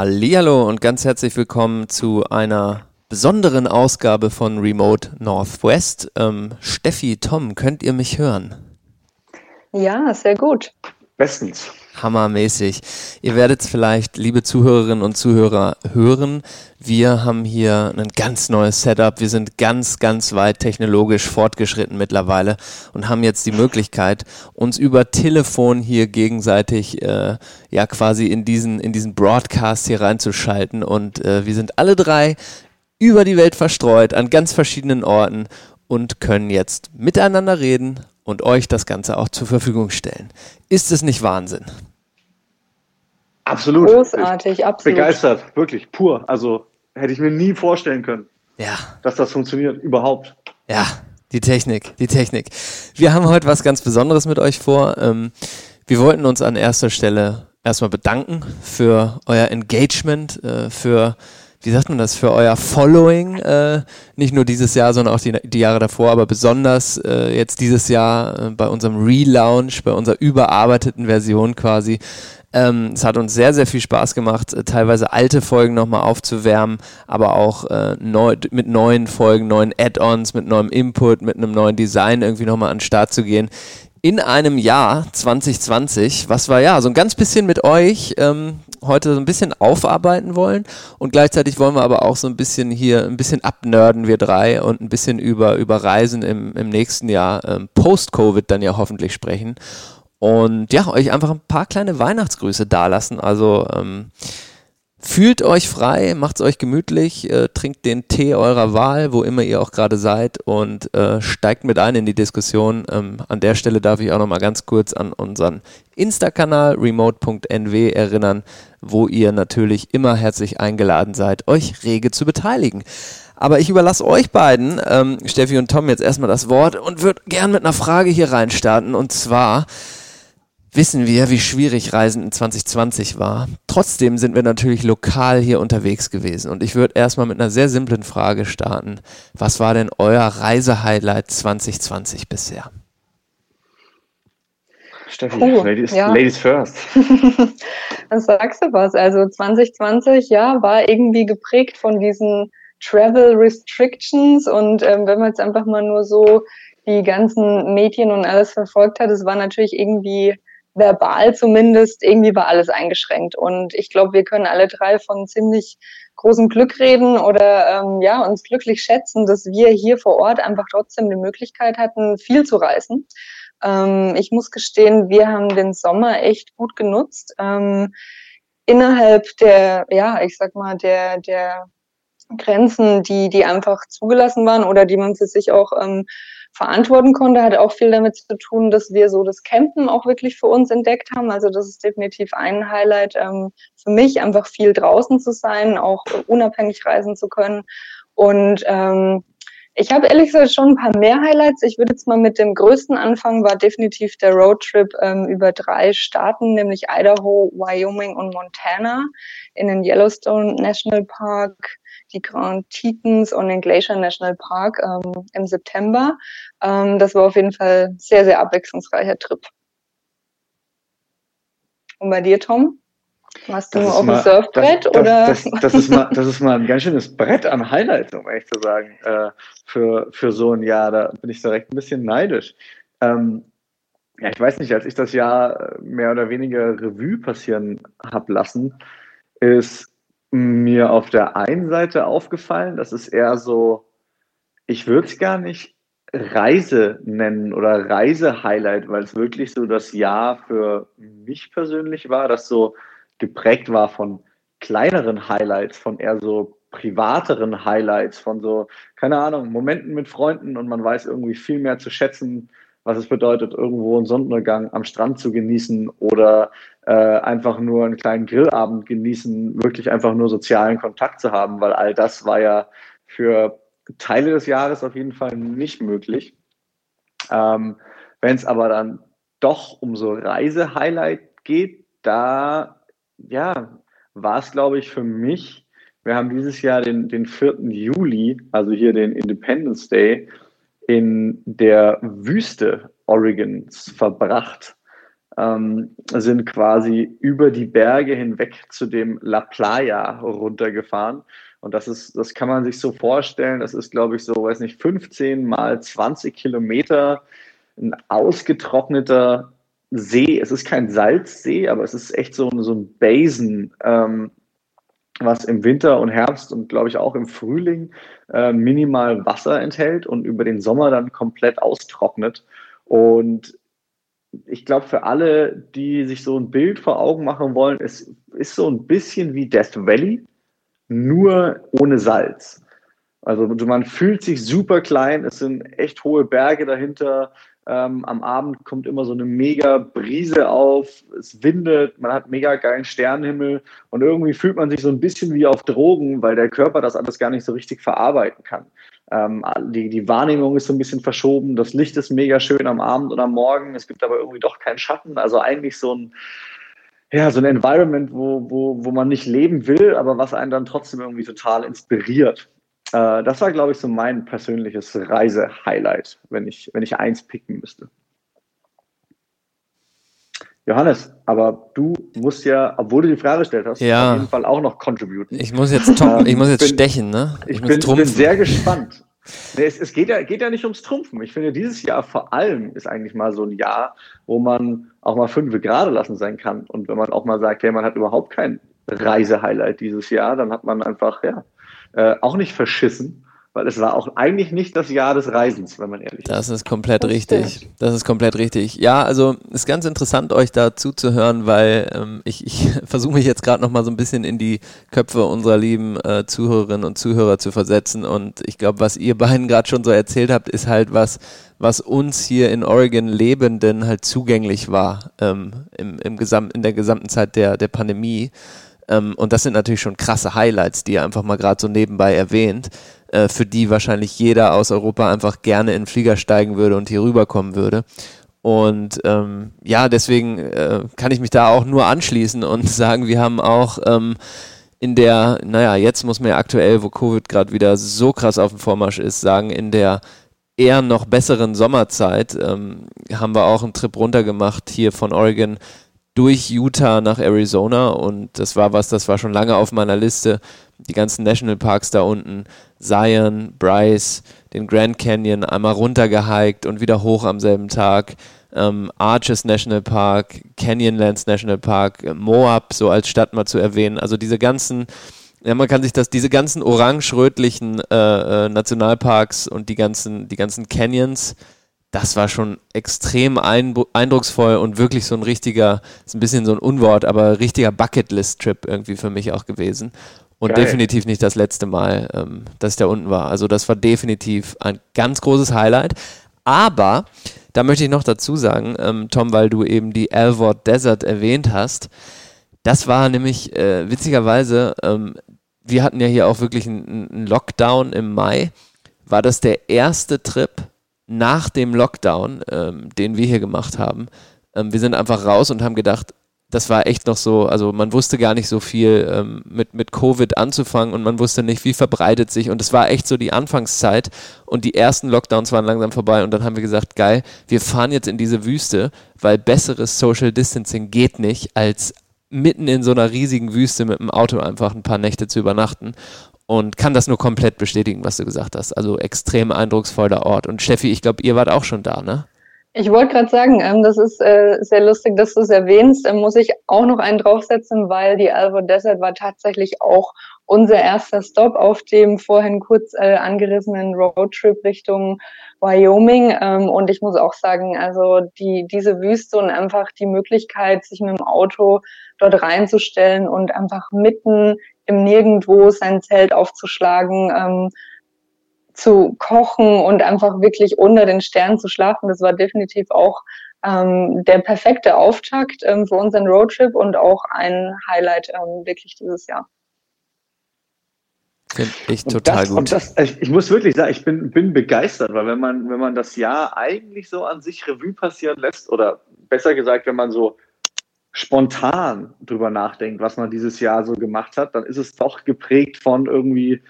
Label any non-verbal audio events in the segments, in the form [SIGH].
Hallihallo und ganz herzlich willkommen zu einer besonderen Ausgabe von Remote Northwest. Ähm, Steffi, Tom, könnt ihr mich hören? Ja, sehr gut. Bestens. Hammermäßig. Ihr werdet es vielleicht, liebe Zuhörerinnen und Zuhörer, hören. Wir haben hier ein ganz neues Setup. Wir sind ganz, ganz weit technologisch fortgeschritten mittlerweile und haben jetzt die Möglichkeit, uns über Telefon hier gegenseitig äh, ja quasi in diesen, in diesen Broadcast hier reinzuschalten. Und äh, wir sind alle drei über die Welt verstreut an ganz verschiedenen Orten und können jetzt miteinander reden und euch das Ganze auch zur Verfügung stellen. Ist es nicht Wahnsinn? Absolut. Großartig, absolut. Begeistert, wirklich, pur. Also hätte ich mir nie vorstellen können, Ja, dass das funktioniert, überhaupt. ja, die Technik, die Technik. Wir haben heute was ganz Besonderes mit euch vor. Ähm, wir wollten uns an erster Stelle erstmal bedanken für euer Engagement, äh, für, wie sagt man das, für euer Following, äh, nicht nur dieses Jahr, sondern auch die, die Jahre davor, aber besonders äh, jetzt dieses Jahr äh, bei unserem Relaunch, bei unserer überarbeiteten Version quasi. Ähm, es hat uns sehr, sehr viel Spaß gemacht, äh, teilweise alte Folgen nochmal aufzuwärmen, aber auch äh, neu, mit neuen Folgen, neuen Add-ons, mit neuem Input, mit einem neuen Design irgendwie nochmal an den Start zu gehen. In einem Jahr 2020, was wir ja so ein ganz bisschen mit euch ähm, heute so ein bisschen aufarbeiten wollen und gleichzeitig wollen wir aber auch so ein bisschen hier ein bisschen abnörden, wir drei, und ein bisschen über, über Reisen im, im nächsten Jahr, ähm, post-Covid dann ja hoffentlich sprechen und ja, euch einfach ein paar kleine Weihnachtsgrüße dalassen. Also ähm, fühlt euch frei, macht's euch gemütlich, äh, trinkt den Tee eurer Wahl, wo immer ihr auch gerade seid und äh, steigt mit ein in die Diskussion. Ähm, an der Stelle darf ich auch noch mal ganz kurz an unseren Insta-Kanal remote.nw erinnern, wo ihr natürlich immer herzlich eingeladen seid, euch rege zu beteiligen. Aber ich überlasse euch beiden, ähm, Steffi und Tom, jetzt erstmal das Wort und würde gern mit einer Frage hier reinstarten. Und zwar, wissen wir, wie schwierig Reisen in 2020 war. Trotzdem sind wir natürlich lokal hier unterwegs gewesen. Und ich würde erstmal mit einer sehr simplen Frage starten. Was war denn euer Reisehighlight 2020 bisher? Steffi, Puh, Ladies, ja. Ladies first. [LAUGHS] Dann sagst du was. Also 2020, ja, war irgendwie geprägt von diesen Travel Restrictions und ähm, wenn man jetzt einfach mal nur so die ganzen Medien und alles verfolgt hat, es war natürlich irgendwie verbal zumindest, irgendwie war alles eingeschränkt. Und ich glaube, wir können alle drei von ziemlich großem Glück reden oder ähm, ja, uns glücklich schätzen, dass wir hier vor Ort einfach trotzdem die Möglichkeit hatten, viel zu reisen. Ähm, ich muss gestehen, wir haben den Sommer echt gut genutzt. Ähm, innerhalb der, ja, ich sag mal, der, der Grenzen, die, die einfach zugelassen waren oder die man für sich auch ähm, verantworten konnte, hat auch viel damit zu tun, dass wir so das Campen auch wirklich für uns entdeckt haben. Also das ist definitiv ein Highlight ähm, für mich, einfach viel draußen zu sein, auch unabhängig reisen zu können. Und ähm, ich habe ehrlich gesagt schon ein paar mehr Highlights. Ich würde jetzt mal mit dem größten anfangen, war definitiv der Roadtrip ähm, über drei Staaten, nämlich Idaho, Wyoming und Montana in den Yellowstone National Park, die Grand Tetons und den Glacier National Park ähm, im September. Ähm, das war auf jeden Fall sehr, sehr abwechslungsreicher Trip. Und bei dir, Tom? Warst du Das nur auf dem mal- Surfbrett das, oder? Das, das, das, ist mal, das ist mal ein ganz schönes Brett an Highlights, um ehrlich zu sagen, äh, für, für so ein Jahr. Da bin ich direkt ein bisschen neidisch. Ähm, ja, ich weiß nicht, als ich das Jahr mehr oder weniger Revue passieren habe lassen, ist mir auf der einen Seite aufgefallen, das ist eher so, ich würde es gar nicht Reise nennen oder Reise-Highlight, weil es wirklich so das Jahr für mich persönlich war, das so geprägt war von kleineren Highlights, von eher so privateren Highlights, von so, keine Ahnung, Momenten mit Freunden und man weiß irgendwie viel mehr zu schätzen, was es bedeutet, irgendwo einen Sonnenuntergang am Strand zu genießen oder äh, einfach nur einen kleinen Grillabend genießen, wirklich einfach nur sozialen Kontakt zu haben, weil all das war ja für Teile des Jahres auf jeden Fall nicht möglich. Ähm, Wenn es aber dann doch um so Reise-Highlight geht, da ja, war es, glaube ich, für mich, wir haben dieses Jahr den, den 4. Juli, also hier den Independence Day, in der Wüste Oregons verbracht. ähm, sind quasi über die Berge hinweg zu dem La Playa runtergefahren. Und das ist, das kann man sich so vorstellen. Das ist, glaube ich, so, weiß nicht, 15 mal 20 Kilometer, ein ausgetrockneter See. Es ist kein Salzsee, aber es ist echt so, so ein Basin, ähm, was im Winter und Herbst und glaube ich auch im Frühling äh, minimal Wasser enthält und über den Sommer dann komplett austrocknet. Und ich glaube, für alle, die sich so ein Bild vor Augen machen wollen, es ist so ein bisschen wie Death Valley, nur ohne Salz. Also man fühlt sich super klein, es sind echt hohe Berge dahinter, ähm, am Abend kommt immer so eine mega Brise auf, es windet, man hat mega geilen Sternenhimmel und irgendwie fühlt man sich so ein bisschen wie auf Drogen, weil der Körper das alles gar nicht so richtig verarbeiten kann. Ähm, die, die Wahrnehmung ist so ein bisschen verschoben, das Licht ist mega schön am Abend und am Morgen, es gibt aber irgendwie doch keinen Schatten, also eigentlich so ein ja, so ein Environment, wo, wo, wo man nicht leben will, aber was einen dann trotzdem irgendwie total inspiriert. Äh, das war, glaube ich, so mein persönliches Reise-Highlight, wenn ich, wenn ich eins picken müsste. Johannes, aber du musst ja, obwohl du die Frage gestellt hast, ja. auf jeden Fall auch noch contributen. Ich muss jetzt, top, ich muss jetzt bin, stechen, ne? Ich, ich bin, bin, sehr gespannt. Nee, es, es geht, ja, geht ja nicht ums Trumpfen. Ich finde, dieses Jahr vor allem ist eigentlich mal so ein Jahr, wo man auch mal fünf gerade lassen sein kann. Und wenn man auch mal sagt, ja, man hat überhaupt kein Reisehighlight dieses Jahr, dann hat man einfach, ja, äh, auch nicht verschissen, weil es war auch eigentlich nicht das Jahr des Reisens, wenn man ehrlich ist. Das ist komplett das richtig. Stimmt. Das ist komplett richtig. Ja, also ist ganz interessant, euch da zuzuhören, weil ähm, ich, ich [LAUGHS] versuche mich jetzt gerade noch mal so ein bisschen in die Köpfe unserer lieben äh, Zuhörerinnen und Zuhörer zu versetzen. Und ich glaube, was ihr beiden gerade schon so erzählt habt, ist halt was, was uns hier in Oregon Lebenden halt zugänglich war ähm, im, im Gesam in der gesamten Zeit der, der Pandemie. Ähm, und das sind natürlich schon krasse Highlights, die ihr einfach mal gerade so nebenbei erwähnt, äh, für die wahrscheinlich jeder aus Europa einfach gerne in den Flieger steigen würde und hier rüberkommen würde. Und ähm, ja, deswegen äh, kann ich mich da auch nur anschließen und [LAUGHS] sagen, wir haben auch ähm, in der, naja, jetzt muss man ja aktuell, wo Covid gerade wieder so krass auf dem Vormarsch ist, sagen, in der eher noch besseren Sommerzeit ähm, haben wir auch einen Trip runtergemacht hier von Oregon durch Utah nach Arizona und das war was, das war schon lange auf meiner Liste. Die ganzen Nationalparks da unten, Zion, Bryce, den Grand Canyon einmal runtergehiked und wieder hoch am selben Tag. Ähm, Arches National Park, Canyonlands National Park, Moab so als Stadt mal zu erwähnen. Also diese ganzen, ja, man kann sich das, diese ganzen orange-rötlichen äh, äh, Nationalparks und die ganzen, die ganzen Canyons, das war schon extrem eindrucksvoll und wirklich so ein richtiger, ist ein bisschen so ein Unwort, aber richtiger Bucketlist-Trip irgendwie für mich auch gewesen. Und Geil. definitiv nicht das letzte Mal, ähm, dass ich da unten war. Also das war definitiv ein ganz großes Highlight. Aber da möchte ich noch dazu sagen, ähm, Tom, weil du eben die Alvord Desert erwähnt hast, das war nämlich äh, witzigerweise, ähm, wir hatten ja hier auch wirklich einen Lockdown im Mai, war das der erste Trip, nach dem Lockdown, ähm, den wir hier gemacht haben, ähm, wir sind einfach raus und haben gedacht, das war echt noch so, also man wusste gar nicht so viel ähm, mit, mit Covid anzufangen und man wusste nicht, wie verbreitet sich. Und es war echt so die Anfangszeit und die ersten Lockdowns waren langsam vorbei und dann haben wir gesagt, geil, wir fahren jetzt in diese Wüste, weil besseres Social Distancing geht nicht, als mitten in so einer riesigen Wüste mit dem Auto einfach ein paar Nächte zu übernachten und kann das nur komplett bestätigen, was du gesagt hast. Also extrem eindrucksvoller Ort. Und Steffi, ich glaube, ihr wart auch schon da, ne? Ich wollte gerade sagen, ähm, das ist äh, sehr lustig, dass du es erwähnst. Ähm, muss ich auch noch einen draufsetzen, weil die Alvo Desert war tatsächlich auch unser erster Stop auf dem vorhin kurz äh, angerissenen Roadtrip Richtung Wyoming. Ähm, und ich muss auch sagen, also die, diese Wüste und einfach die Möglichkeit, sich mit dem Auto dort reinzustellen und einfach mitten im Nirgendwo sein Zelt aufzuschlagen, ähm, zu kochen und einfach wirklich unter den Sternen zu schlafen. Das war definitiv auch ähm, der perfekte Auftakt ähm, für unseren Roadtrip und auch ein Highlight ähm, wirklich dieses Jahr. Finde ich total und das, gut. Das, ich, ich, muss wirklich sagen, ich bin, bin begeistert, weil wenn man, wenn man das Jahr eigentlich so an sich Revue passieren lässt, oder besser gesagt, wenn man so spontan drüber nachdenkt, was man dieses Jahr so gemacht hat, dann ist es doch geprägt von irgendwie,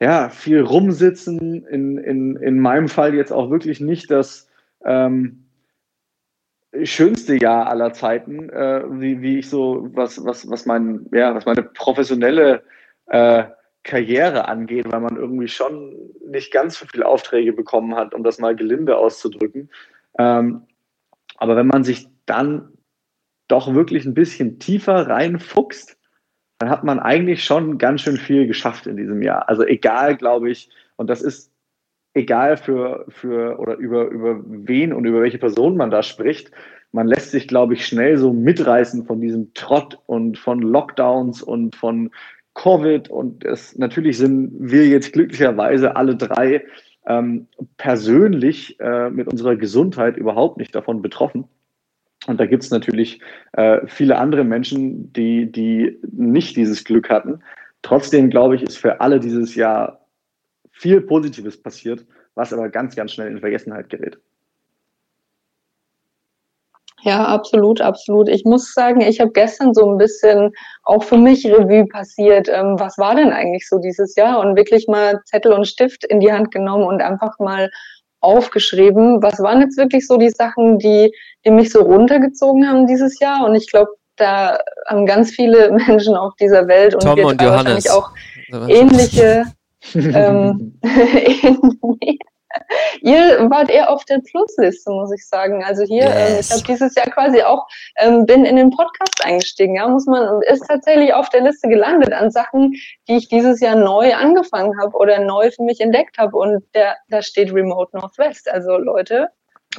ja, viel rumsitzen. In, in, in meinem Fall jetzt auch wirklich nicht das, ähm, schönste Jahr aller Zeiten, äh, wie, wie ich so, was, was, was, mein, ja, was meine professionelle äh, Karriere angeht, weil man irgendwie schon nicht ganz so viele Aufträge bekommen hat, um das mal gelinde auszudrücken. Ähm, aber wenn man sich dann doch wirklich ein bisschen tiefer reinfuchst, dann hat man eigentlich schon ganz schön viel geschafft in diesem Jahr. Also egal, glaube ich, und das ist egal für, für oder über, über wen und über welche Person man da spricht. Man lässt sich, glaube ich, schnell so mitreißen von diesem Trott und von Lockdowns und von Covid. Und es, natürlich sind wir jetzt glücklicherweise alle drei ähm, persönlich äh, mit unserer Gesundheit überhaupt nicht davon betroffen. Und da gibt es natürlich äh, viele andere Menschen, die, die nicht dieses Glück hatten. Trotzdem, glaube ich, ist für alle dieses Jahr viel Positives passiert, was aber ganz, ganz schnell in Vergessenheit gerät. Ja, absolut, absolut. Ich muss sagen, ich habe gestern so ein bisschen auch für mich Revue passiert. Ähm, was war denn eigentlich so dieses Jahr? Und wirklich mal Zettel und Stift in die Hand genommen und einfach mal aufgeschrieben. Was waren jetzt wirklich so die Sachen, die, die mich so runtergezogen haben dieses Jahr? Und ich glaube, da haben ganz viele [LAUGHS] Menschen auf dieser Welt und Tom wir und Johannes. auch [LAUGHS] ähnliche, ähm, [LAUGHS] Ihr wart eher auf der Plusliste, muss ich sagen. Also hier, yes. ähm, ich habe dieses Jahr quasi auch, ähm, bin in den Podcast eingestiegen, ja, muss man, ist tatsächlich auf der Liste gelandet an Sachen, die ich dieses Jahr neu angefangen habe oder neu für mich entdeckt habe. Und der, da steht Remote Northwest. Also Leute.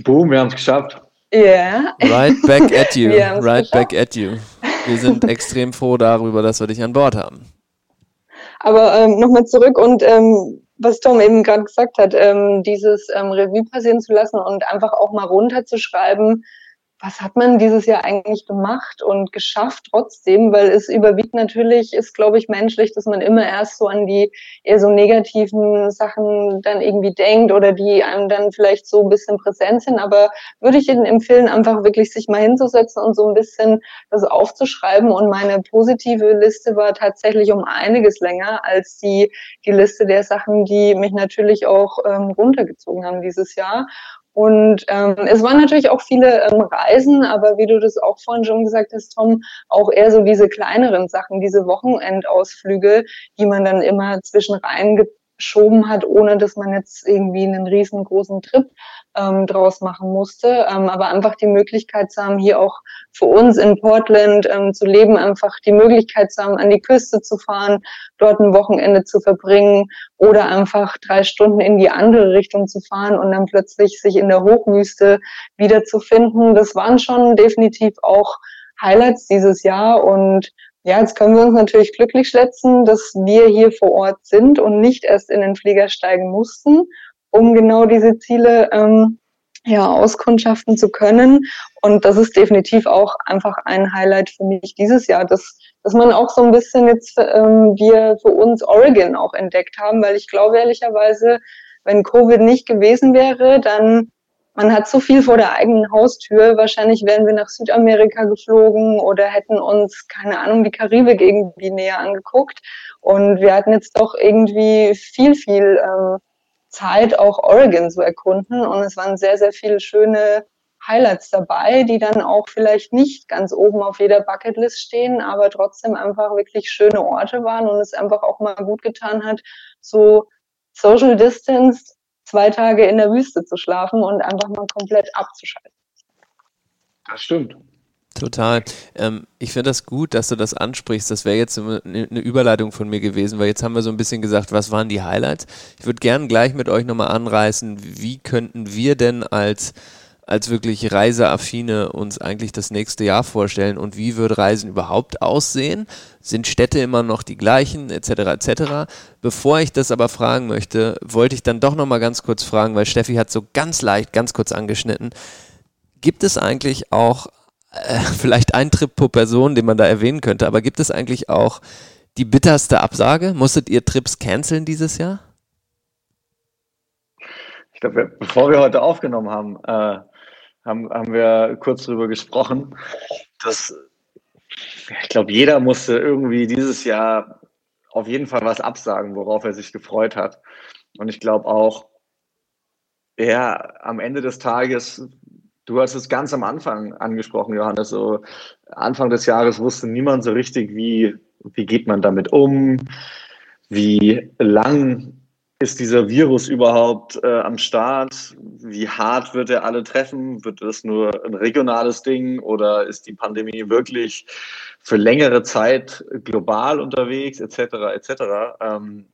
Boom, wir haben es geschafft. Ja. Yeah. Right back at [LAUGHS] you. right geschafft. back at you. Wir sind [LAUGHS] extrem froh darüber, dass wir dich an Bord haben. Aber ähm, nochmal zurück und ähm, was Tom eben gerade gesagt hat, ähm, dieses ähm, Revue passieren zu lassen und einfach auch mal runterzuschreiben, was hat man dieses Jahr eigentlich gemacht und geschafft trotzdem, weil es überwiegt natürlich, ist glaube ich menschlich, dass man immer erst so an die eher so negativen Sachen dann irgendwie denkt oder die einem dann vielleicht so ein bisschen präsent sind, aber würde ich Ihnen empfehlen, einfach wirklich sich mal hinzusetzen und so ein bisschen das aufzuschreiben. Und meine positive Liste war tatsächlich um einiges länger als die, die Liste der Sachen, die mich natürlich auch ähm, runtergezogen haben dieses Jahr und ähm, es waren natürlich auch viele ähm, Reisen, aber wie du das auch vorhin schon gesagt hast, Tom, auch eher so diese kleineren Sachen, diese Wochenendausflüge, die man dann immer zwischen rein geschoben hat, ohne dass man jetzt irgendwie einen riesengroßen Trip ähm, draus machen musste. Ähm, aber einfach die Möglichkeit zu haben, hier auch für uns in Portland ähm, zu leben, einfach die Möglichkeit zu haben, an die Küste zu fahren, dort ein Wochenende zu verbringen oder einfach drei Stunden in die andere Richtung zu fahren und dann plötzlich sich in der Hochwüste wiederzufinden. Das waren schon definitiv auch Highlights dieses Jahr und ja, jetzt können wir uns natürlich glücklich schätzen, dass wir hier vor Ort sind und nicht erst in den Flieger steigen mussten, um genau diese Ziele ähm, ja, auskundschaften zu können. Und das ist definitiv auch einfach ein Highlight für mich dieses Jahr, dass, dass man auch so ein bisschen jetzt ähm, wir für uns Oregon auch entdeckt haben, weil ich glaube ehrlicherweise, wenn Covid nicht gewesen wäre, dann man hat so viel vor der eigenen Haustür. Wahrscheinlich wären wir nach Südamerika geflogen oder hätten uns, keine Ahnung, die Karibik irgendwie näher angeguckt. Und wir hatten jetzt doch irgendwie viel, viel ähm, Zeit, auch Oregon zu erkunden. Und es waren sehr, sehr viele schöne Highlights dabei, die dann auch vielleicht nicht ganz oben auf jeder Bucketlist stehen, aber trotzdem einfach wirklich schöne Orte waren und es einfach auch mal gut getan hat, so Social Distance zwei Tage in der Wüste zu schlafen und einfach mal komplett abzuschalten. Das stimmt. Total. Ähm, ich finde das gut, dass du das ansprichst. Das wäre jetzt eine, eine Überleitung von mir gewesen, weil jetzt haben wir so ein bisschen gesagt, was waren die Highlights. Ich würde gerne gleich mit euch nochmal anreißen, wie könnten wir denn als als wirklich Reiseaffine uns eigentlich das nächste Jahr vorstellen und wie wird Reisen überhaupt aussehen? Sind Städte immer noch die gleichen, etc., etc.? Bevor ich das aber fragen möchte, wollte ich dann doch nochmal ganz kurz fragen, weil Steffi hat so ganz leicht, ganz kurz angeschnitten. Gibt es eigentlich auch äh, [LAUGHS] vielleicht einen Trip pro Person, den man da erwähnen könnte, aber gibt es eigentlich auch die bitterste Absage? Musstet ihr Trips canceln dieses Jahr? Ich glaube, bevor wir heute aufgenommen haben, äh, haben, haben wir kurz darüber gesprochen, dass ich glaube, jeder musste irgendwie dieses Jahr auf jeden Fall was absagen, worauf er sich gefreut hat. Und ich glaube auch, ja, am Ende des Tages Du hast es ganz am Anfang angesprochen, Johannes. So Anfang des Jahres wusste niemand so richtig, wie, wie geht man damit um, wie lang ist dieser Virus überhaupt äh, am Start? Wie hart wird er alle treffen? Wird es nur ein regionales Ding oder ist die Pandemie wirklich für längere Zeit global unterwegs, etc. etc. Ähm,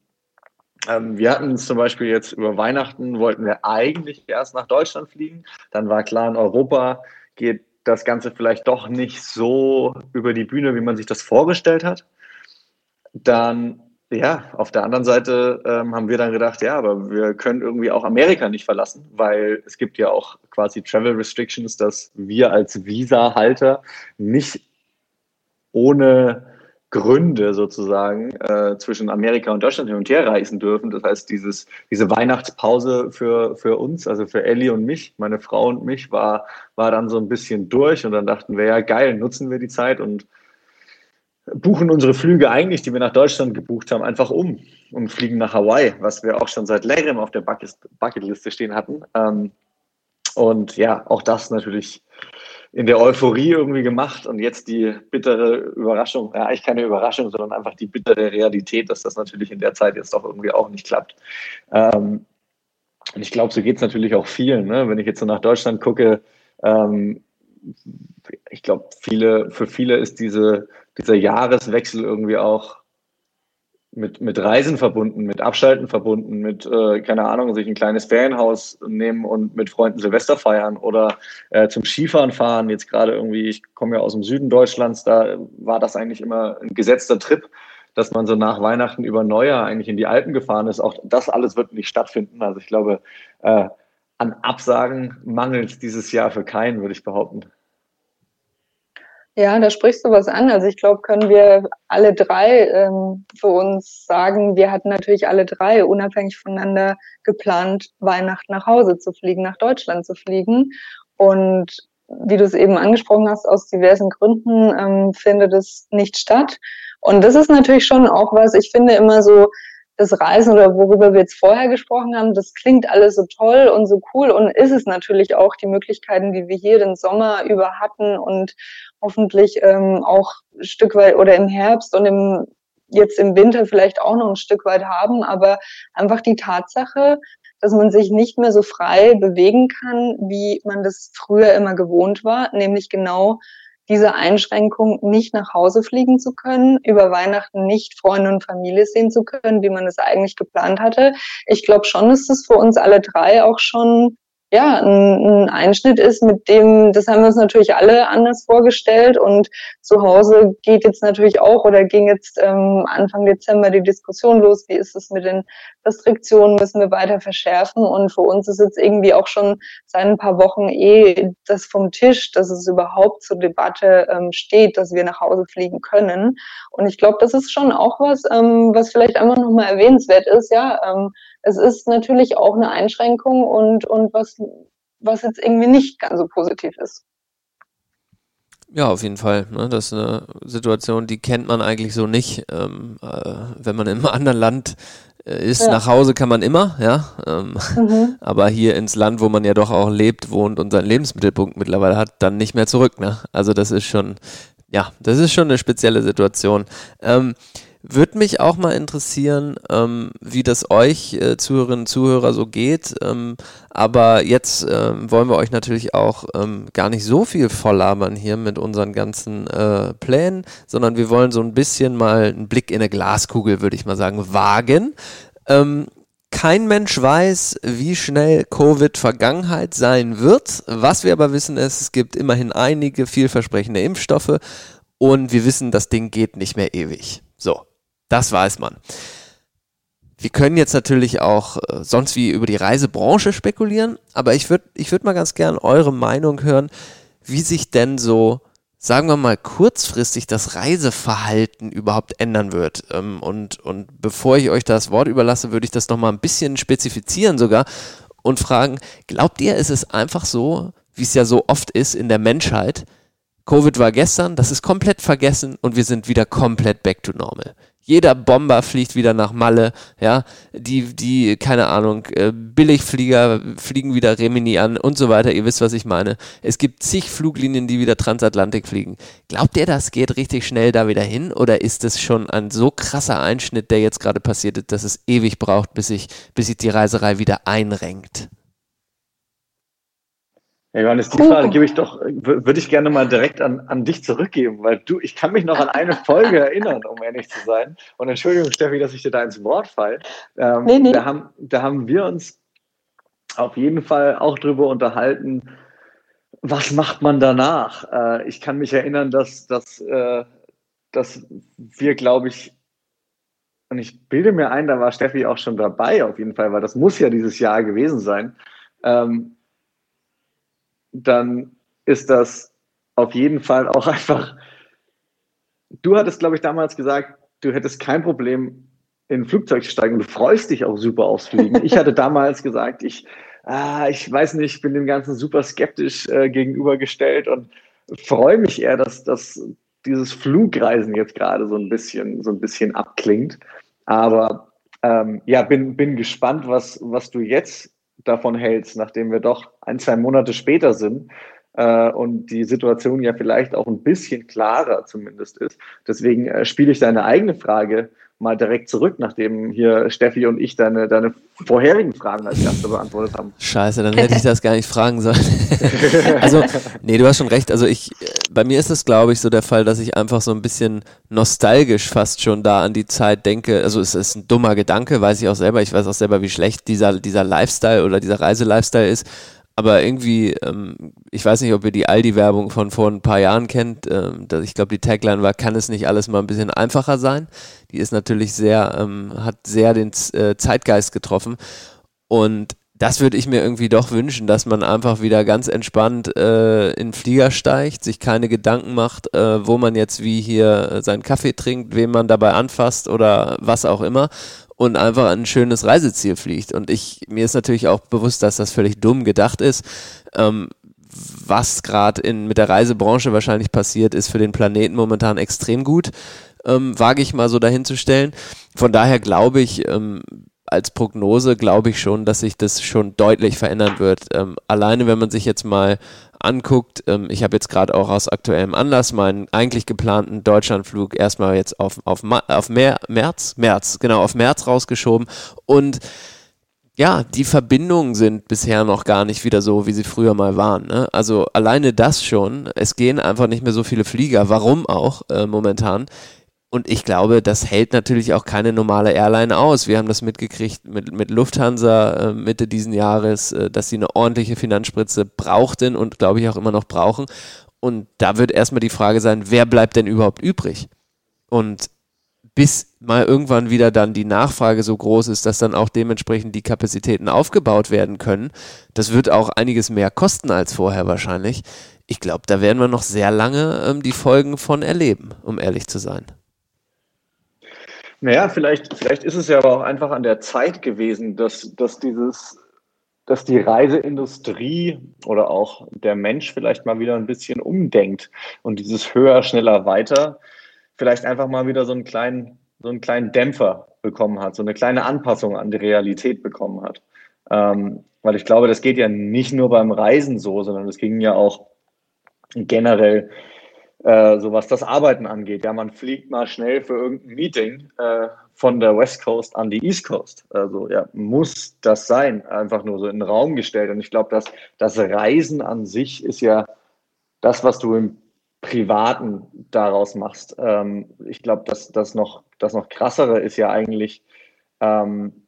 ähm, wir hatten zum Beispiel jetzt über Weihnachten, wollten wir eigentlich erst nach Deutschland fliegen. Dann war klar, in Europa geht das Ganze vielleicht doch nicht so über die Bühne, wie man sich das vorgestellt hat. Dann ja, auf der anderen Seite ähm, haben wir dann gedacht, ja, aber wir können irgendwie auch Amerika nicht verlassen, weil es gibt ja auch quasi Travel Restrictions, dass wir als Visa-Halter nicht ohne Gründe sozusagen äh, zwischen Amerika und Deutschland hin und her reisen dürfen. Das heißt, dieses, diese Weihnachtspause für, für uns, also für Ellie und mich, meine Frau und mich, war, war dann so ein bisschen durch und dann dachten wir, ja geil, nutzen wir die Zeit und buchen unsere Flüge eigentlich, die wir nach Deutschland gebucht haben, einfach um und fliegen nach Hawaii, was wir auch schon seit längerem auf der Bucketliste stehen hatten. Ähm, und ja, auch das natürlich in der Euphorie irgendwie gemacht und jetzt die bittere Überraschung, ja, eigentlich keine Überraschung, sondern einfach die bittere Realität, dass das natürlich in der Zeit jetzt doch irgendwie auch nicht klappt. Ähm, und ich glaube, so geht es natürlich auch vielen. Ne? Wenn ich jetzt so nach Deutschland gucke, ähm, ich glaube, viele, für viele ist diese, dieser Jahreswechsel irgendwie auch mit, mit Reisen verbunden, mit Abschalten verbunden, mit, äh, keine Ahnung, sich ein kleines Ferienhaus nehmen und mit Freunden Silvester feiern oder äh, zum Skifahren fahren. Jetzt gerade irgendwie, ich komme ja aus dem Süden Deutschlands, da war das eigentlich immer ein gesetzter Trip, dass man so nach Weihnachten über Neujahr eigentlich in die Alpen gefahren ist. Auch das alles wird nicht stattfinden. Also ich glaube, äh, an Absagen mangelt dieses Jahr für keinen, würde ich behaupten. Ja, da sprichst du was an. Also ich glaube, können wir alle drei ähm, für uns sagen, wir hatten natürlich alle drei unabhängig voneinander geplant, Weihnachten nach Hause zu fliegen, nach Deutschland zu fliegen. Und wie du es eben angesprochen hast, aus diversen Gründen ähm, findet es nicht statt. Und das ist natürlich schon auch was, ich finde immer so, das Reisen oder worüber wir jetzt vorher gesprochen haben, das klingt alles so toll und so cool und ist es natürlich auch die Möglichkeiten, die wir hier den Sommer über hatten und hoffentlich ähm, auch ein Stück weit oder im Herbst und im jetzt im Winter vielleicht auch noch ein Stück weit haben, aber einfach die Tatsache, dass man sich nicht mehr so frei bewegen kann, wie man das früher immer gewohnt war, nämlich genau diese Einschränkung, nicht nach Hause fliegen zu können, über Weihnachten nicht Freunde und Familie sehen zu können, wie man es eigentlich geplant hatte. Ich glaube schon, dass das für uns alle drei auch schon ja, ein, ein Einschnitt ist, mit dem, das haben wir uns natürlich alle anders vorgestellt und zu Hause geht jetzt natürlich auch oder ging jetzt ähm, Anfang Dezember die Diskussion los, wie ist es mit den Restriktionen, müssen wir weiter verschärfen und für uns ist jetzt irgendwie auch schon seit ein paar Wochen eh das vom Tisch, dass es überhaupt zur Debatte ähm, steht, dass wir nach Hause fliegen können. Und ich glaube, das ist schon auch was, ähm, was vielleicht einfach nochmal erwähnenswert ist, ja, ähm, es ist natürlich auch eine Einschränkung und, und was, was jetzt irgendwie nicht ganz so positiv ist. Ja, auf jeden Fall. Ne? Das ist eine Situation, die kennt man eigentlich so nicht. Ähm, äh, wenn man in einem [LAUGHS] anderen Land äh, ist, ja. nach Hause kann man immer, ja. Ähm, mhm. Aber hier ins Land, wo man ja doch auch lebt, wohnt und seinen Lebensmittelpunkt mittlerweile hat, dann nicht mehr zurück. Ne? Also das ist schon, ja, das ist schon eine spezielle Situation. Ähm, würde mich auch mal interessieren, ähm, wie das euch äh, Zuhörerinnen und Zuhörer so geht. Ähm, aber jetzt ähm, wollen wir euch natürlich auch ähm, gar nicht so viel volllabern hier mit unseren ganzen äh, Plänen, sondern wir wollen so ein bisschen mal einen Blick in eine Glaskugel, würde ich mal sagen, wagen. Ähm, kein Mensch weiß, wie schnell Covid Vergangenheit sein wird. Was wir aber wissen ist, es gibt immerhin einige vielversprechende Impfstoffe und wir wissen, das Ding geht nicht mehr ewig. So, das weiß man. Wir können jetzt natürlich auch äh, sonst wie über die Reisebranche spekulieren, aber ich würde ich würd mal ganz gern eure Meinung hören, wie sich denn so, sagen wir mal, kurzfristig das Reiseverhalten überhaupt ändern wird. Ähm, und, und bevor ich euch das Wort überlasse, würde ich das nochmal ein bisschen spezifizieren sogar und fragen, glaubt ihr, ist es einfach so, wie es ja so oft ist in der Menschheit, Covid war gestern, das ist komplett vergessen und wir sind wieder komplett back to normal. Jeder Bomber fliegt wieder nach Malle, ja. Die, die, keine Ahnung, äh, Billigflieger fliegen wieder Remini an und so weiter. Ihr wisst, was ich meine. Es gibt zig Fluglinien, die wieder Transatlantik fliegen. Glaubt ihr, das geht richtig schnell da wieder hin? Oder ist es schon ein so krasser Einschnitt, der jetzt gerade passiert ist, dass es ewig braucht, bis sich, bis sich die Reiserei wieder einrenkt? Ja, Johannes, die Frage gebe ich doch, würde ich gerne mal direkt an, an dich zurückgeben, weil du, ich kann mich noch an eine Folge erinnern, um ehrlich zu sein. Und Entschuldigung, Steffi, dass ich dir da ins Wort falle. Ähm, nee, nee. Da, haben, da haben wir uns auf jeden Fall auch drüber unterhalten, was macht man danach? Äh, ich kann mich erinnern, dass, dass, äh, dass wir, glaube ich, und ich bilde mir ein, da war Steffi auch schon dabei auf jeden Fall, weil das muss ja dieses Jahr gewesen sein. Ähm, dann ist das auf jeden Fall auch [LAUGHS] einfach. Du hattest, glaube ich, damals gesagt, du hättest kein Problem, in ein Flugzeug zu steigen. Du freust dich auch super aufs Fliegen. Ich hatte damals gesagt, ich, ah, ich weiß nicht, bin dem Ganzen super skeptisch äh, gegenübergestellt und freue mich eher, dass, dass dieses Flugreisen jetzt gerade so ein bisschen, so ein bisschen abklingt. Aber ähm, ja, bin, bin gespannt, was, was du jetzt davon hältst, nachdem wir doch ein, zwei Monate später sind äh, und die Situation ja vielleicht auch ein bisschen klarer zumindest ist. Deswegen äh, spiele ich deine eigene Frage mal direkt zurück, nachdem hier Steffi und ich deine, deine vorherigen Fragen als Erste beantwortet haben. Scheiße, dann hätte ich das gar nicht fragen sollen. [LAUGHS] also, nee, du hast schon recht. Also ich, bei mir ist es, glaube ich, so der Fall, dass ich einfach so ein bisschen nostalgisch fast schon da an die Zeit denke. Also es ist ein dummer Gedanke, weiß ich auch selber. Ich weiß auch selber, wie schlecht dieser, dieser Lifestyle oder dieser Reiselifestyle ist aber irgendwie, ähm, ich weiß nicht, ob ihr die Aldi-Werbung von vor ein paar Jahren kennt. Ähm, ich glaube, die Tagline war, kann es nicht alles mal ein bisschen einfacher sein? Die ist natürlich sehr, ähm, hat sehr den äh, Zeitgeist getroffen. Und das würde ich mir irgendwie doch wünschen, dass man einfach wieder ganz entspannt äh, in den Flieger steigt, sich keine Gedanken macht, äh, wo man jetzt wie hier äh, seinen Kaffee trinkt, wem man dabei anfasst oder was auch immer und einfach ein schönes Reiseziel fliegt. Und ich, mir ist natürlich auch bewusst, dass das völlig dumm gedacht ist. Ähm, was gerade mit der Reisebranche wahrscheinlich passiert, ist für den Planeten momentan extrem gut, ähm, wage ich mal so dahinzustellen. Von daher glaube ich, ähm, als Prognose glaube ich schon, dass sich das schon deutlich verändern wird. Ähm, alleine, wenn man sich jetzt mal anguckt, ähm, ich habe jetzt gerade auch aus aktuellem Anlass meinen eigentlich geplanten Deutschlandflug erstmal jetzt auf, auf, auf Mer März, März, genau, auf März rausgeschoben und ja, die Verbindungen sind bisher noch gar nicht wieder so, wie sie früher mal waren. Ne? Also alleine das schon. Es gehen einfach nicht mehr so viele Flieger. Warum auch äh, momentan? Und ich glaube, das hält natürlich auch keine normale Airline aus. Wir haben das mitgekriegt mit, mit Lufthansa äh, Mitte diesen Jahres, äh, dass sie eine ordentliche Finanzspritze brauchten und glaube ich auch immer noch brauchen. Und da wird erstmal die Frage sein, wer bleibt denn überhaupt übrig? Und bis mal irgendwann wieder dann die Nachfrage so groß ist, dass dann auch dementsprechend die Kapazitäten aufgebaut werden können, das wird auch einiges mehr kosten als vorher wahrscheinlich. Ich glaube, da werden wir noch sehr lange ähm, die Folgen von erleben, um ehrlich zu sein. Naja, vielleicht, vielleicht ist es ja aber auch einfach an der Zeit gewesen, dass, dass dieses, dass die Reiseindustrie oder auch der Mensch vielleicht mal wieder ein bisschen umdenkt und dieses höher, schneller, weiter vielleicht einfach mal wieder so einen kleinen, so einen kleinen Dämpfer bekommen hat, so eine kleine Anpassung an die Realität bekommen hat. Ähm, weil ich glaube, das geht ja nicht nur beim Reisen so, sondern es ging ja auch generell äh, so was das Arbeiten angeht. Ja, man fliegt mal schnell für irgendein Meeting äh, von der West Coast an die East Coast. Also ja, muss das sein, einfach nur so in den Raum gestellt. Und ich glaube, dass das Reisen an sich ist ja das, was du im Privaten daraus machst. Ähm, ich glaube, dass das noch, das noch krassere ist ja eigentlich, ähm,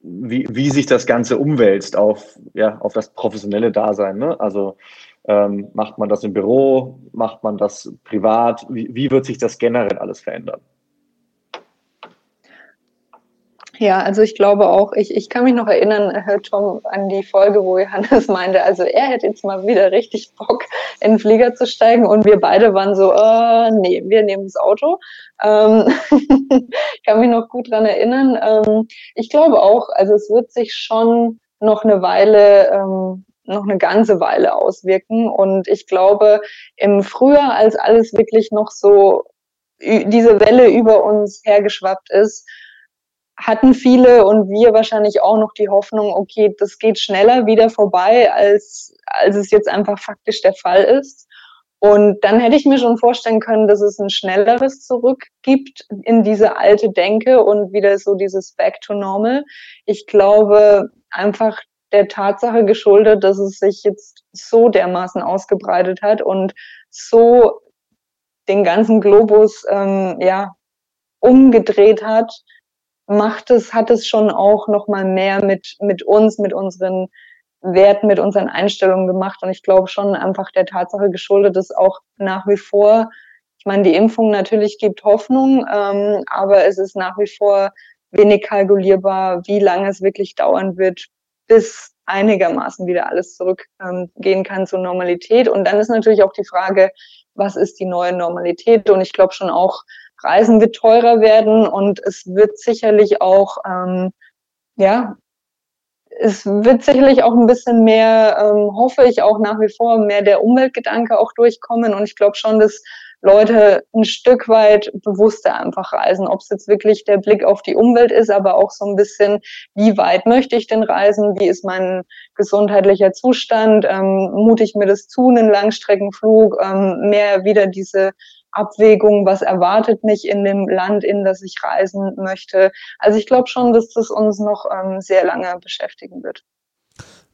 wie, wie sich das Ganze umwälzt auf, ja, auf das professionelle Dasein. Ne? Also ähm, macht man das im Büro? Macht man das privat? Wie, wie wird sich das generell alles verändern? Ja, also ich glaube auch, ich, ich kann mich noch erinnern, Herr Tom, an die Folge, wo Johannes [LAUGHS] meinte, also er hätte jetzt mal wieder richtig Bock, in den Flieger zu steigen und wir beide waren so, äh, nee, wir nehmen das Auto. Ähm, ich [LAUGHS] kann mich noch gut dran erinnern. Ähm, ich glaube auch, also es wird sich schon noch eine Weile ähm, noch eine ganze Weile auswirken. Und ich glaube, im Frühjahr, als alles wirklich noch so diese Welle über uns hergeschwappt ist, hatten viele und wir wahrscheinlich auch noch die Hoffnung, okay, das geht schneller wieder vorbei, als, als es jetzt einfach faktisch der Fall ist. Und dann hätte ich mir schon vorstellen können, dass es ein schnelleres Zurück gibt in diese alte Denke und wieder so dieses Back to Normal. Ich glaube einfach der Tatsache geschuldet, dass es sich jetzt so dermaßen ausgebreitet hat und so den ganzen Globus ähm, ja umgedreht hat, macht es, hat es schon auch noch mal mehr mit mit uns, mit unseren Werten, mit unseren Einstellungen gemacht. Und ich glaube schon einfach der Tatsache geschuldet ist auch nach wie vor, ich meine, die Impfung natürlich gibt Hoffnung, ähm, aber es ist nach wie vor wenig kalkulierbar, wie lange es wirklich dauern wird, bis einigermaßen wieder alles zurückgehen ähm, kann zur Normalität. Und dann ist natürlich auch die Frage, was ist die neue Normalität? Und ich glaube schon auch, Reisen wird teurer werden und es wird sicherlich auch ähm, ja es wird sicherlich auch ein bisschen mehr, ähm, hoffe ich auch nach wie vor, mehr der Umweltgedanke auch durchkommen. Und ich glaube schon, dass Leute ein Stück weit bewusster einfach reisen. Ob es jetzt wirklich der Blick auf die Umwelt ist, aber auch so ein bisschen, wie weit möchte ich denn reisen? Wie ist mein gesundheitlicher Zustand? Ähm, mute ich mir das zu, einen Langstreckenflug? Ähm, mehr wieder diese Abwägung, was erwartet mich in dem Land, in das ich reisen möchte. Also ich glaube schon, dass das uns noch ähm, sehr lange beschäftigen wird.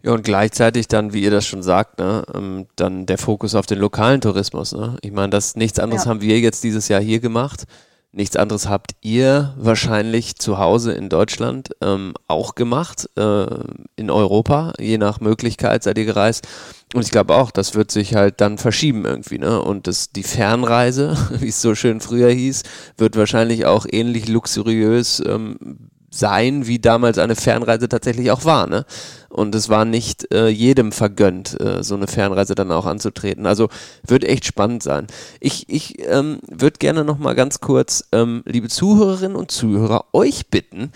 Ja, und gleichzeitig dann, wie ihr das schon sagt, ne, ähm, dann der Fokus auf den lokalen Tourismus. Ne? Ich meine, das nichts anderes ja. haben wir jetzt dieses Jahr hier gemacht. Nichts anderes habt ihr wahrscheinlich zu Hause in Deutschland ähm, auch gemacht, äh, in Europa, je nach Möglichkeit seid ihr gereist. Und ich glaube auch, das wird sich halt dann verschieben irgendwie, ne? Und das, die Fernreise, [LAUGHS] wie es so schön früher hieß, wird wahrscheinlich auch ähnlich luxuriös ähm, sein, wie damals eine Fernreise tatsächlich auch war. Ne? Und es war nicht äh, jedem vergönnt, äh, so eine Fernreise dann auch anzutreten. Also wird echt spannend sein. Ich, ich ähm, würde gerne noch mal ganz kurz, ähm, liebe Zuhörerinnen und Zuhörer, euch bitten,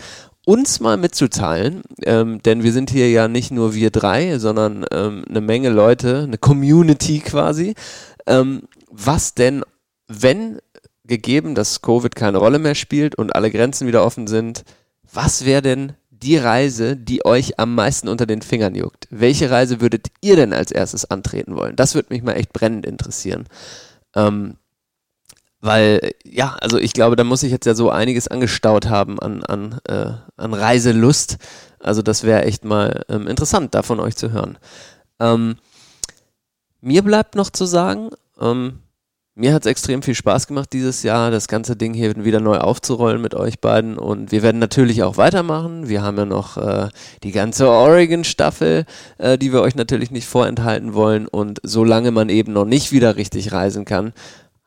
uns mal mitzuteilen, ähm, denn wir sind hier ja nicht nur wir drei, sondern ähm, eine Menge Leute, eine Community quasi. Ähm, was denn, wenn gegeben, dass Covid keine Rolle mehr spielt und alle Grenzen wieder offen sind, was wäre denn die Reise, die euch am meisten unter den Fingern juckt? Welche Reise würdet ihr denn als erstes antreten wollen? Das würde mich mal echt brennend interessieren. Ähm, weil, ja, also ich glaube, da muss ich jetzt ja so einiges angestaut haben an, an, äh, an Reiselust. Also das wäre echt mal ähm, interessant, da von euch zu hören. Ähm, mir bleibt noch zu sagen, ähm, mir hat es extrem viel Spaß gemacht dieses Jahr, das ganze Ding hier wieder neu aufzurollen mit euch beiden. Und wir werden natürlich auch weitermachen. Wir haben ja noch äh, die ganze Oregon-Staffel, äh, die wir euch natürlich nicht vorenthalten wollen. Und solange man eben noch nicht wieder richtig reisen kann,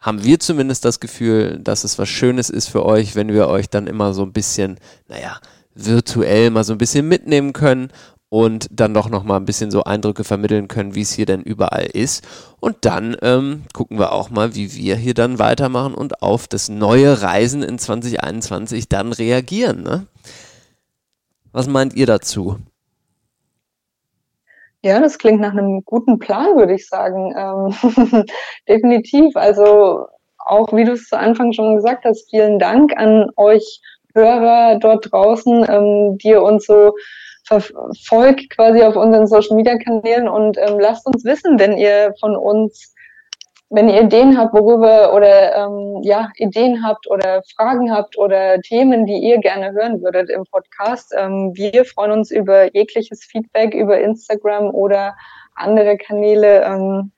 haben wir zumindest das Gefühl, dass es was Schönes ist für euch, wenn wir euch dann immer so ein bisschen, naja, virtuell mal so ein bisschen mitnehmen können und dann doch noch mal ein bisschen so Eindrücke vermitteln können, wie es hier denn überall ist. Und dann ähm, gucken wir auch mal, wie wir hier dann weitermachen und auf das neue Reisen in 2021 dann reagieren. Ne? Was meint ihr dazu? Ja, das klingt nach einem guten Plan, würde ich sagen. Ähm, [LAUGHS] definitiv. Also auch wie du es zu Anfang schon gesagt hast, vielen Dank an euch Hörer dort draußen, ähm, die uns so verfolgt quasi auf unseren Social Media Kanälen und ähm, lasst uns wissen, wenn ihr von uns, wenn ihr Ideen habt, worüber oder ähm, ja, Ideen habt oder Fragen habt oder Themen, die ihr gerne hören würdet im Podcast. Ähm, wir freuen uns über jegliches Feedback über Instagram oder andere Kanäle. Ähm,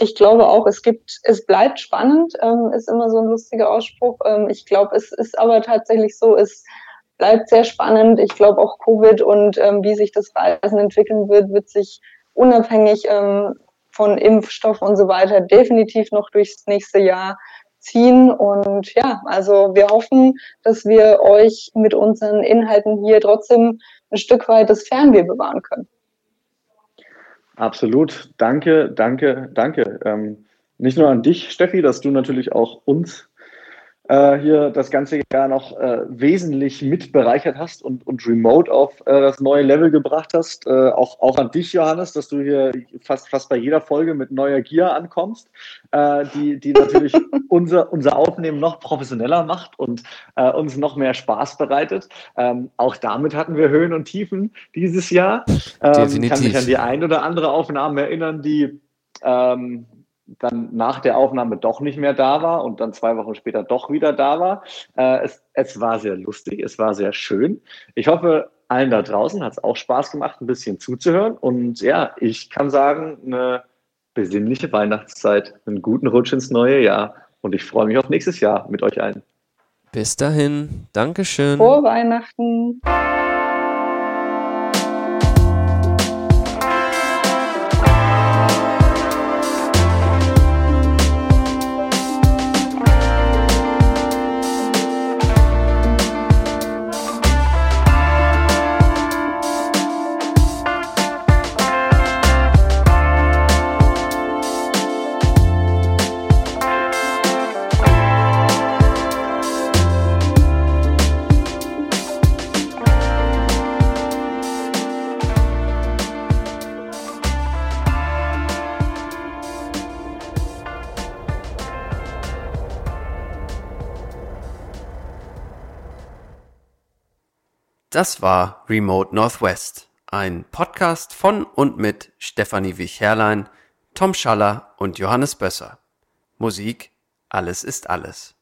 ich glaube auch, es gibt, es bleibt spannend, ähm, ist immer so ein lustiger Ausspruch. Ähm, ich glaube, es ist aber tatsächlich so, es bleibt sehr spannend. Ich glaube auch Covid und ähm, wie sich das Reisen entwickeln wird, wird sich unabhängig ähm, von Impfstoff und so weiter definitiv noch durchs nächste Jahr ziehen. Und ja, also wir hoffen, dass wir euch mit unseren Inhalten hier trotzdem ein Stück weit das Fernweh bewahren können. Absolut. Danke, danke, danke. Ähm, nicht nur an dich, Steffi, dass du natürlich auch uns äh, hier das ganze Jahr noch äh, wesentlich mit bereichert hast und, und remote auf äh, das neue Level gebracht hast. Äh, auch, auch an dich, Johannes, dass du hier fast, fast bei jeder Folge mit neuer Gier ankommst, äh, die, die natürlich [LAUGHS] unser, unser Aufnehmen noch professioneller macht und äh, uns noch mehr Spaß bereitet. Ähm, auch damit hatten wir Höhen und Tiefen dieses Jahr. Ähm, Definitiv. Kann mich an die ein oder andere Aufnahme erinnern, die ähm, dann nach der Aufnahme doch nicht mehr da war und dann zwei Wochen später doch wieder da war. Äh, es, es war sehr lustig, es war sehr schön. Ich hoffe, allen da draußen hat es auch Spaß gemacht, ein bisschen zuzuhören. Und ja, ich kann sagen, eine besinnliche Weihnachtszeit, einen guten Rutsch ins neue Jahr. Und ich freue mich auf nächstes Jahr mit euch allen. Bis dahin. Dankeschön. Frohe Weihnachten. Das war Remote Northwest, ein Podcast von und mit Stefanie Wich-Herrlein, Tom Schaller und Johannes Bösser. Musik Alles ist alles.